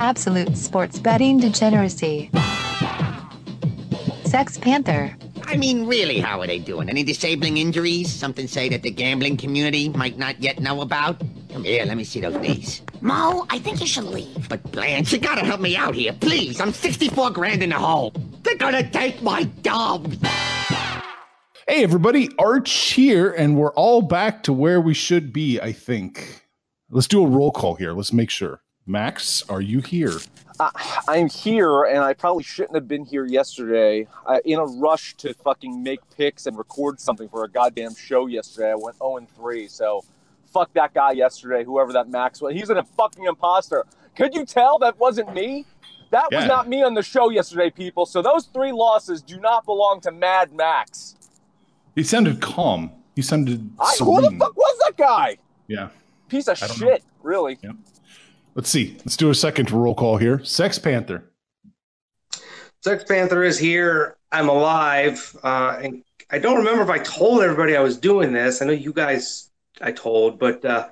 Absolute sports betting degeneracy. Sex Panther. I mean, really, how are they doing? Any disabling injuries? Something say that the gambling community might not yet know about? Come here, let me see those knees. Mo, I think you should leave. But Blanche, you gotta help me out here, please. I'm 64 grand in the hole. They're gonna take my dubs. Hey, everybody, Arch here, and we're all back to where we should be, I think. Let's do a roll call here. Let's make sure. Max, are you here? Uh, I'm here, and I probably shouldn't have been here yesterday. I, in a rush to fucking make picks and record something for a goddamn show yesterday, I went 0 3. So, fuck that guy yesterday, whoever that Max was. He's a fucking imposter. Could you tell that wasn't me? That was not me on the show yesterday, people. So those three losses do not belong to Mad Max. He sounded calm. He sounded I, who the fuck was that guy? Yeah. Piece of shit, really. Yeah. Let's see. Let's do a second roll call here. Sex Panther. Sex Panther is here. I'm alive. Uh, and I don't remember if I told everybody I was doing this. I know you guys I told, but uh,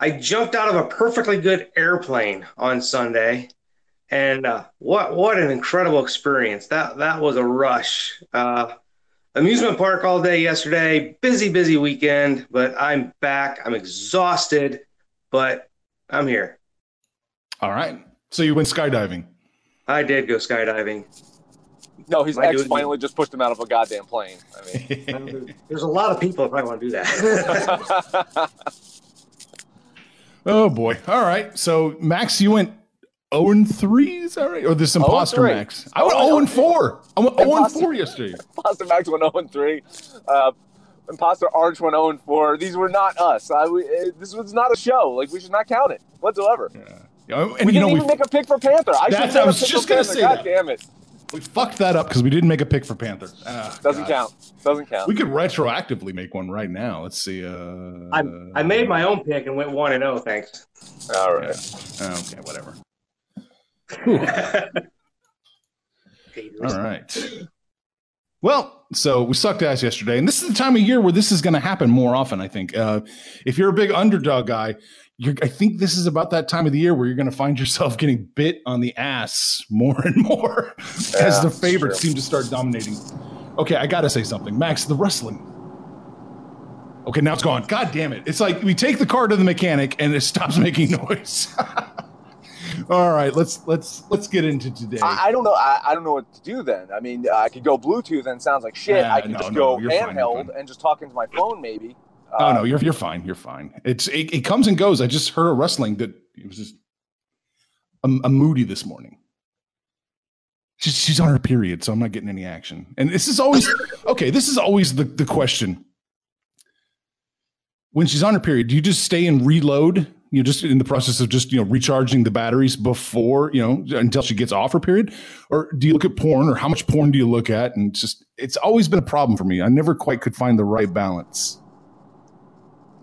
I jumped out of a perfectly good airplane on Sunday. And uh, what what an incredible experience. That that was a rush. Uh, amusement park all day yesterday. Busy, busy weekend, but I'm back. I'm exhausted, but I'm here. All right. So you went skydiving. I did go skydiving. No, his Might ex finally just pushed him out of a goddamn plane. I mean, There's a lot of people that probably want to do that. oh boy. All right. So Max, you went 0 and 3, is that right? Or this imposter 0 and 3. Max? I went Oh, 0 and 4. I went 0 and Imposter. 4 yesterday. Imposter Max went 0 and 3. Uh, Imposter Arch went 0 and 4. These were not us. I, we, uh, this was not a show. Like, we should not count it whatsoever. Yeah, and We you didn't know, even make a pick for Panther. I That's- should I was just gonna Panther. say God that. damn it. we fucked that up because we didn't make a pick for Panther. Ah, Doesn't God. count. Doesn't count. We could retroactively make one right now. Let's see. Uh, I, I made my own pick and went one and zero. Thanks. All right. Okay, whatever. All right. Well, so we sucked ass yesterday, and this is the time of year where this is going to happen more often. I think uh, if you're a big underdog guy, you're, I think this is about that time of the year where you're going to find yourself getting bit on the ass more and more as the favorites seem to start dominating. Okay, I got to say something, Max. The wrestling. Okay, now it's gone. God damn it! It's like we take the car to the mechanic and it stops making noise. All right, let's let's let's get into today. I, I don't know. I, I don't know what to do then. I mean, I could go Bluetooth and it sounds like shit. Yeah, I can no, just no, go handheld and just talk into my phone, maybe. Oh Uh, no, you're you're fine. You're fine. It's it, it comes and goes. I just heard a wrestling that it was just a, a moody this morning. She's, she's on her period, so I'm not getting any action. And this is always okay. This is always the the question. When she's on her period, do you just stay and reload? You know, just in the process of just you know recharging the batteries before you know until she gets off her period, or do you look at porn, or how much porn do you look at? And just it's always been a problem for me. I never quite could find the right balance.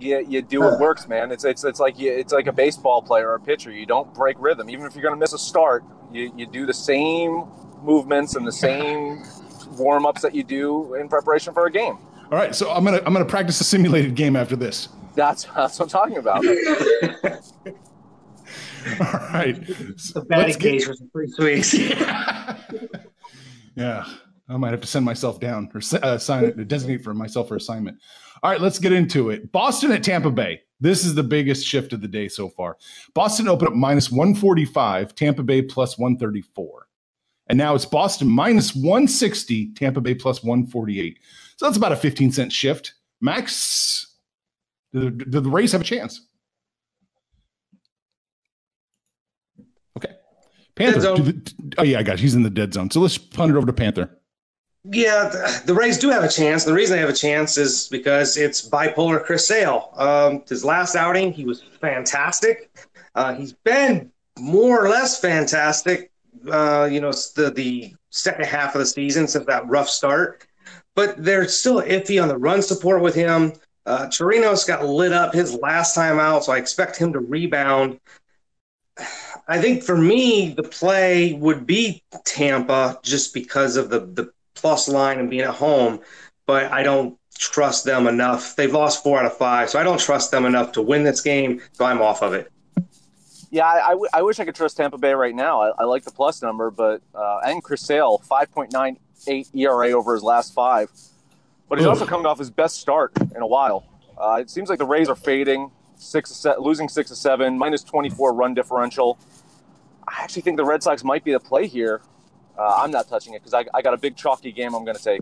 You, you do what works, man. It's it's it's like you, it's like a baseball player or a pitcher. You don't break rhythm, even if you're going to miss a start. You you do the same movements and the same warm ups that you do in preparation for a game. All right, so I'm gonna I'm gonna practice a simulated game after this. That's that's what I'm talking about. All right, The batting Let's get- cage for some free sweets. yeah, I might have to send myself down or s- uh, sign it, designate for myself for assignment. All right, let's get into it. Boston at Tampa Bay. This is the biggest shift of the day so far. Boston opened up minus 145, Tampa Bay plus 134. And now it's Boston minus 160, Tampa Bay plus 148. So that's about a 15 cent shift. Max, do the, the Rays have a chance? Okay. Panther. The- oh, yeah, I got you. He's in the dead zone. So let's punt it over to Panther. Yeah, the, Rays do have a chance. The reason they have a chance is because it's bipolar Chris Sale. Um, his last outing, he was fantastic. Uh, he's been more or less fantastic. Uh, you know, the the second half of the season since that rough start, but they're still iffy on the run support with him. Uh, Chirinos got lit up his last time out, so I expect him to rebound. I think for me, the play would be Tampa just because of the, the plus line and being at home, but I don't trust them enough. They've lost four out of five, so I don't trust them enough to win this game, so I'm off of it. Yeah, I, I, w- I wish I could trust Tampa Bay right now. I, I like the plus number, but uh, and Chris Sale, five point nine eight ERA over his last five, but he's Oof. also coming off his best start in a while. Uh, it seems like the Rays are fading, six se- losing six to seven, minus twenty four run differential. I actually think the Red Sox might be the play here. Uh, I'm not touching it because I, I got a big chalky game I'm going to take.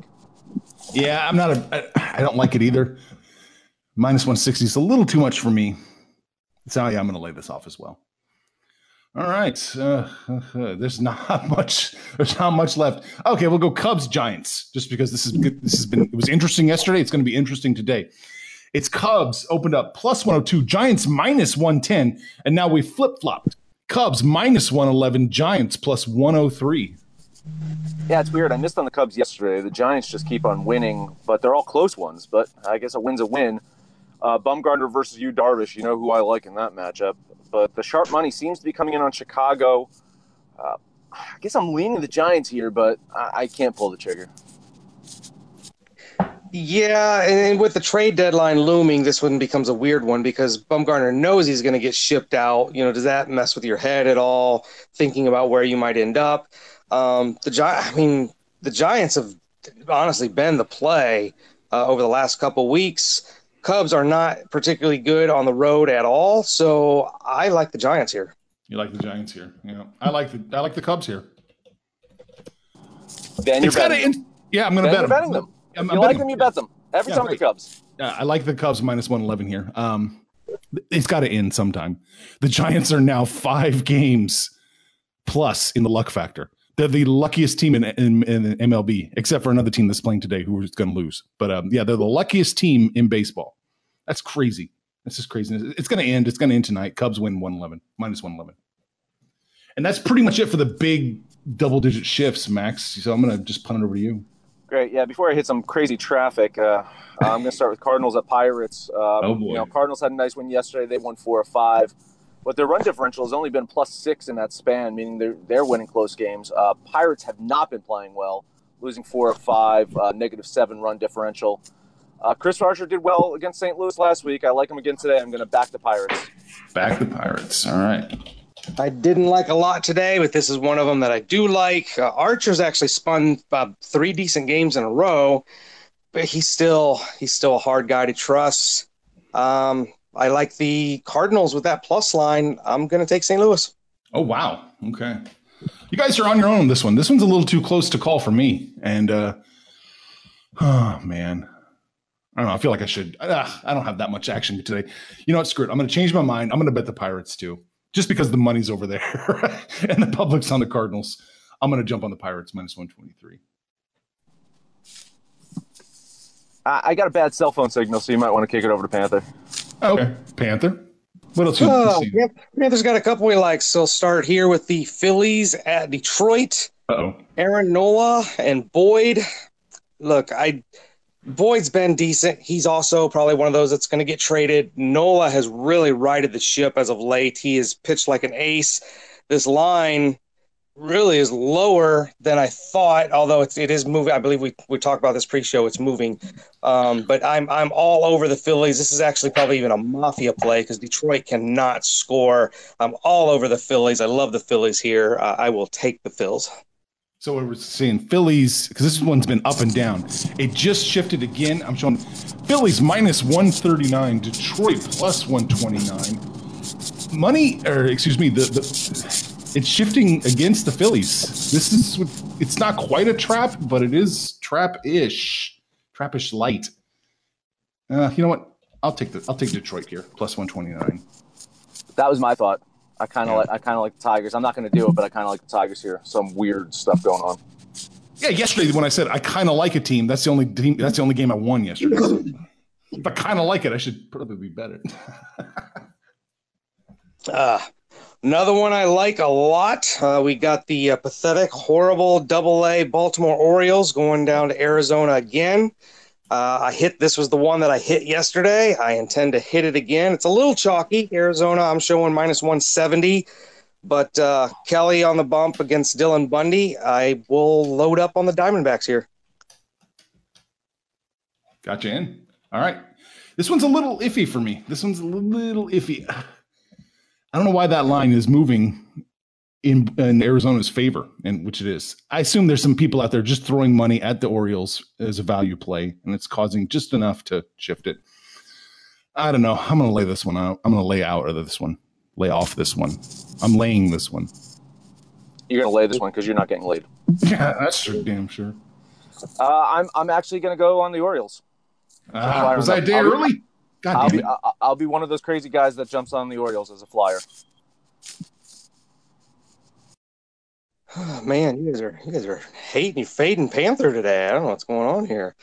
Yeah, I'm not a. I, I don't like it either. Minus 160 is a little too much for me. So yeah, I'm going to lay this off as well. All right, uh, uh, there's not much. There's not much left. Okay, we'll go Cubs Giants, just because this is good. This has been. It was interesting yesterday. It's going to be interesting today. It's Cubs opened up plus 102, Giants minus 110, and now we flip flopped. Cubs minus 111, Giants plus 103. Yeah, it's weird. I missed on the Cubs yesterday. The Giants just keep on winning, but they're all close ones. But I guess a win's a win. Uh, Bumgarner versus you, Darvish. You know who I like in that matchup. But the sharp money seems to be coming in on Chicago. Uh, I guess I'm leaning the Giants here, but I, I can't pull the trigger. Yeah, and with the trade deadline looming, this one becomes a weird one because Bumgarner knows he's going to get shipped out. You know, does that mess with your head at all? Thinking about where you might end up. Um, the Gi- I mean, the Giants have honestly been the play uh, over the last couple weeks. Cubs are not particularly good on the road at all, so I like the Giants here. You like the Giants here? Yeah, I like the I like the Cubs here. Ben, you're It's got betting, to. Yeah, I'm going to bet them. betting them. I'm, If I'm you like betting them, you bet them. Every Yeah, time right. the Cubs. Yeah, I like the Cubs minus 111 here. Um, it's got to end sometime. The Giants are now five games plus in the luck factor. They're the luckiest team in, in, in MLB, except for another team that's playing today who is going to lose. But um, yeah, they're the luckiest team in baseball. That's crazy. That's just craziness. It's going to end. It's going to end tonight. Cubs win 111, minus 111. And that's pretty much it for the big double digit shifts, Max. So I'm going to just punt it over to you. Great. Yeah. Before I hit some crazy traffic, uh, I'm going to start with Cardinals at Pirates. Um, Oh, boy. You know, Cardinals had a nice win yesterday. They won four or five, but their run differential has only been plus six in that span, meaning they're they're winning close games. Uh, Pirates have not been playing well, losing four of five, uh, negative seven run differential. Uh, Chris Archer did well against St. Louis last week. I like him again today. I'm going to back the Pirates. Back the Pirates. All right. I didn't like a lot today, but this is one of them that I do like. Uh, Archer's actually spun about three decent games in a row, but he's still he's still a hard guy to trust. Um, I like the Cardinals with that plus line. I'm going to take St. Louis. Oh wow. Okay. You guys are on your own on this one. This one's a little too close to call for me. And uh oh man. I don't know. I feel like I should. ah, I don't have that much action today. You know what? Screw it. I'm going to change my mind. I'm going to bet the Pirates too, just because the money's over there and the public's on the Cardinals. I'm going to jump on the Pirates minus 123. I, I got a bad cell phone signal, so you might want to kick it over to Panther. Oh. Okay. Panther. What else? you Oh, see? yep. Panthers got a couple we like. So start here with the Phillies at Detroit. Uh-oh. Aaron Nola and Boyd. Look, I Boyd's been decent. He's also probably one of those that's going to get traded. Nola has really righted the ship as of late. He has pitched like an ace. This line really is lower than I thought, although it's it is moving. I believe we we talked about this pre-show. It's moving, um, but I'm I'm all over the Phillies. This is actually probably even a mafia play because Detroit cannot score. I'm all over the Phillies. I love the Phillies here. Uh, I will take the Phils. So we're seeing Phillies, because this one's been up and down. It just shifted again. I'm showing Phillies minus 139, Detroit plus 129. Money, or excuse me, the, the it's shifting against the Phillies. This is it's not quite a trap, but it is trap-ish, trappish light. Uh, you know what? I'll take the I'll take Detroit here plus 129. That was my thought. I kind of Yeah. like I kind of like the Tigers. I'm not going to do it, but I kind of like the Tigers here. Some weird stuff going on. Yeah, yesterday when I said I kind of like a team, that's the only team. That's the only game I won yesterday. So if I kind of like it, I should probably be better. Uh, another one I like a lot. Uh, we got the uh, pathetic, horrible Double A Baltimore Orioles going down to Arizona again. Uh, I hit this was the one that I hit yesterday. I intend to hit it again. It's a little chalky. Arizona, I'm showing minus 170, but uh, Kelly on the bump against Dylan Bundy. I will load up on the Diamondbacks here. Gotcha in. All right. This one's a little iffy for me. This one's a little iffy. I don't know why that line is moving in in Arizona's favor, and which it is. I assume there's some people out there just throwing money at the Orioles as a value play, and it's causing just enough to shift it. I don't know. I'm going to lay this one out. I'm going to lay out of this one. Lay off this one. I'm laying this one. You're gonna lay this one because you're not getting laid. Yeah, that's true. Damn sure. Uh, I'm I'm actually gonna go on the Orioles. Uh, was I a day I'll be- early? God I'll damn be. I- I'll be one of those crazy guys that jumps on the Orioles as a flyer. Oh, man, you guys are you guys are hating fading Panther today. I don't know what's going on here.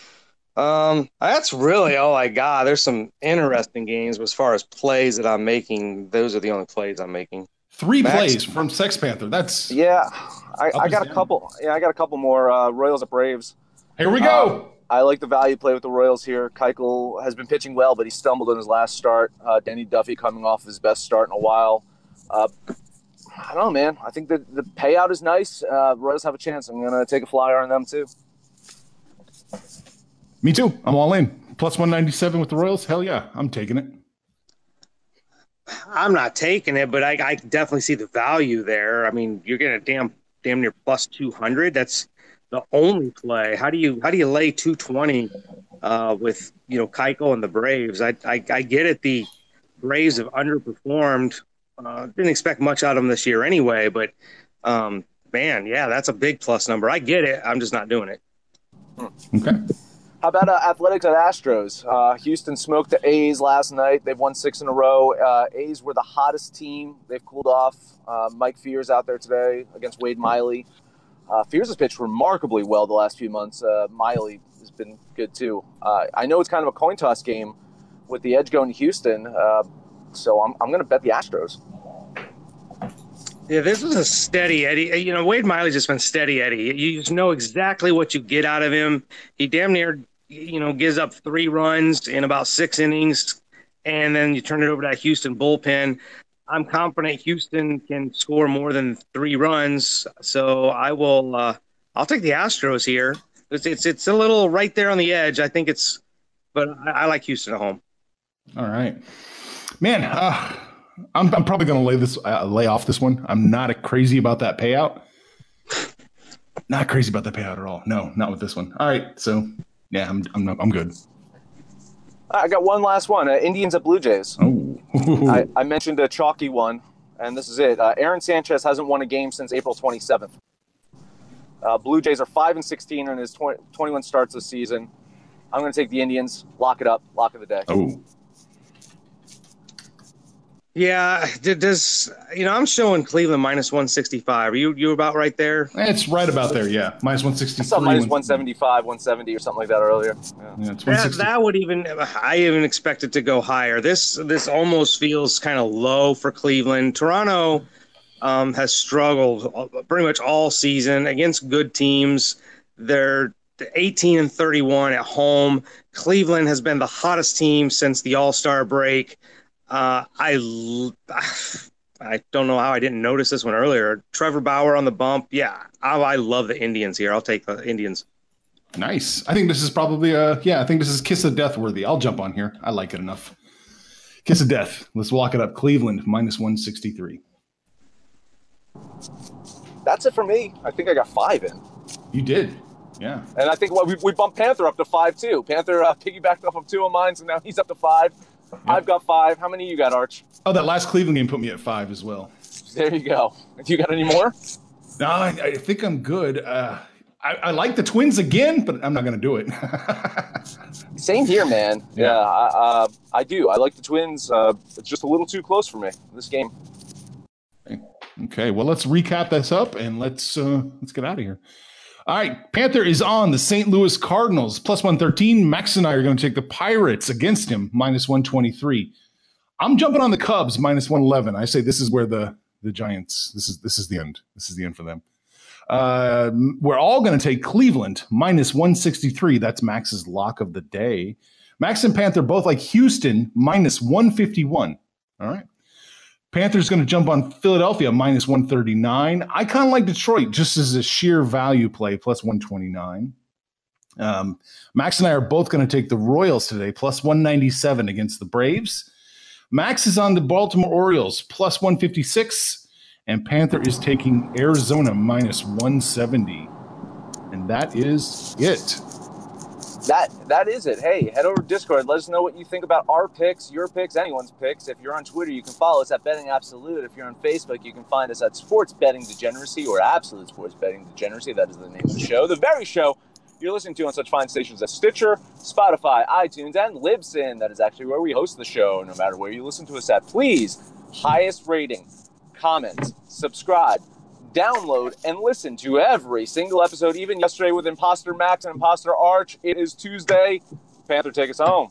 Um, that's really all I got. There's some interesting games, but as far as plays that I'm making, those are the only plays I'm making. Three Max- plays from Sex Panther. That's Yeah, I, I got a couple. Yeah, I got a couple more. Uh, Royals at Braves. here we go. I like the value play with the Royals here. Keuchel has been pitching well, but he stumbled in his last start. Uh, Danny Duffy coming off his best start in a while. Uh, I don't know, man. I think the the payout is nice. Uh, Royals have a chance. I'm gonna take a flyer on them too. Me too. I'm all in. Plus 197 with the Royals. Hell yeah, I'm taking it. I'm not taking it, but I, I definitely see the value there. I mean, you're getting a damn damn near plus 200. That's the only play. How do you how do you lay 220 uh, with you know Keuchel and the Braves? I, I I get it. The Braves have underperformed. Uh, didn't expect much out of them this year anyway, but um, man, yeah, that's a big plus number. I get it. I'm just not doing it. Okay. How about uh, Athletics at Astros? Uh, Houston smoked the A's last night. They've won six in a row. Uh, A's were the hottest team. They've cooled off. Uh, Mike Fiers out there today against Wade Miley. Uh, Fiers has pitched remarkably well the last few months. Uh, Miley has been good too. Uh, I know it's kind of a coin toss game with the edge going to Houston, uh, so I'm, I'm going to bet the Astros. Yeah, this was a steady Eddie. You know, Wade Miley's just been steady Eddie. You just know exactly what you get out of him. He damn near, you know, gives up three runs in about six innings, and then you turn it over to that Houston bullpen. I'm confident Houston can score more than three runs, so I will. Uh, I'll take the Astros here. It's, it's it's a little right there on the edge. I think it's, but I, I like Houston at home. All right, man. Uh, I'm, I'm probably going to lay this uh, lay off this one. I'm not a crazy about that payout. Not crazy about that payout at all. No, not with this one. All right, so yeah, I'm I'm I'm good. I got one last one. Uh, Indians at Blue Jays. Oh, I, I mentioned a chalky one, and this is it. Uh, Aaron Sanchez hasn't won a game since April 27th. Uh, Blue Jays are 5 and 16 in his 20, 21 starts this season. I'm going to take the Indians, lock it up, lock of the day. oh, Yeah, d- does you know I'm showing Cleveland minus 165. Are you you about right there? it's right about there. Yeah, minus one sixty I saw minus 175, 170 or something like that earlier. Yeah. Yeah, it's That, that would even I even expect it to go higher. This this almost feels kind of low for Cleveland. Toronto um, has struggled pretty much all season against good teams. They're 18 and 31 at home. Cleveland has been the hottest team since the All Star break. Uh, I l- I don't know how I didn't notice this one earlier. Trevor Bauer on the bump. Yeah, I, I love the Indians here. I'll take the Indians. Nice. I think this is probably a yeah, I think this is kiss of death worthy. I'll jump on here. I like it enough. Kiss of death. Let's lock it up. Cleveland minus 163. That's it for me. I think I got five in. You did. Yeah. And I think well, we, we bumped Panther up to five, too. Panther uh, piggybacked off of two of mine, so now he's up to five. I've got five. How many you got, Arch? Oh, that last Cleveland game put me at five as well. There you go. Do you got any more? No, I, I think I'm good. Uh, I, I like the Twins again, but I'm not going to do it. Same here, man. Yeah. Yeah, I, uh, I do. I like the Twins. Uh, it's just a little too close for me this game. okay, well, let's recap this up and let's uh, let's get out of here. All right, Panther is on the St. Louis Cardinals plus 113. Max and I are going to take the Pirates against him minus 123. I'm jumping on the Cubs minus 111. I say this is where the the Giants. This is this is the end. This is the end for them. Uh, we're all going to take Cleveland minus 163. That's Max's lock of the day. Max and Panther both like Houston minus 151. All right. Panthers going to jump on Philadelphia minus 139. I kind of like Detroit just as a sheer value play plus 129. Um, Max and I are both going to take the Royals today plus 197 against the Braves. Max is on the Baltimore Orioles plus 156, and Panther is taking Arizona minus 170. And that is it. That that is it. Hey, head over to Discord. Let us know what you think about our picks, your picks, anyone's picks. If you're on Twitter, you can follow us at Betting Absolute. If you're on Facebook, you can find us at Sports Betting Degeneracy or Absolute Sports Betting Degeneracy. That is the name of the show. The very show you're listening to on such fine stations as Stitcher, Spotify, iTunes, and Libsyn. That is actually where we host the show. No matter where you listen to us at, please highest rating, comment, subscribe download and listen to every single episode, even yesterday with Imposter Max and Imposter Arch. It is Tuesday. Panther, take us home.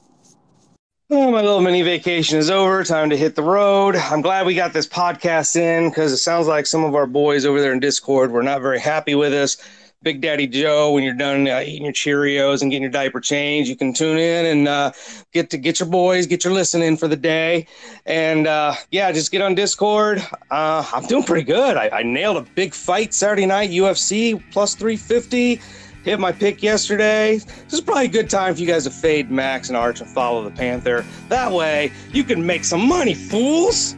Oh, my little mini vacation is over. Time to hit the road. I'm glad we got this podcast in because it sounds like some of our boys over there in Discord were not very happy with us. Big Daddy Joe, when you're done uh, eating your Cheerios and getting your diaper changed, you can tune in and uh, get to get your boys, get your listening for the day, and uh, yeah, just get on Discord. Uh, I'm doing pretty good. I, I nailed a big fight Saturday night, UFC plus 350. Hit my pick yesterday. This is probably a good time for you guys to fade Max and Arch and follow the Panther. That way, you can make some money, fools.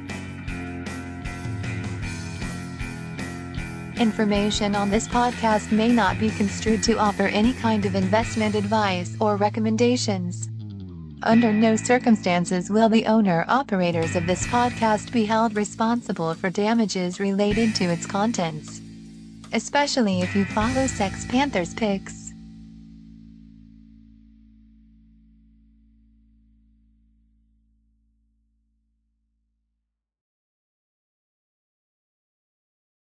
Information on this podcast may not be construed to offer any kind of investment advice or recommendations. Under no circumstances will the owner operators of this podcast be held responsible for damages related to its contents. Especially if you follow Sex Panthers picks.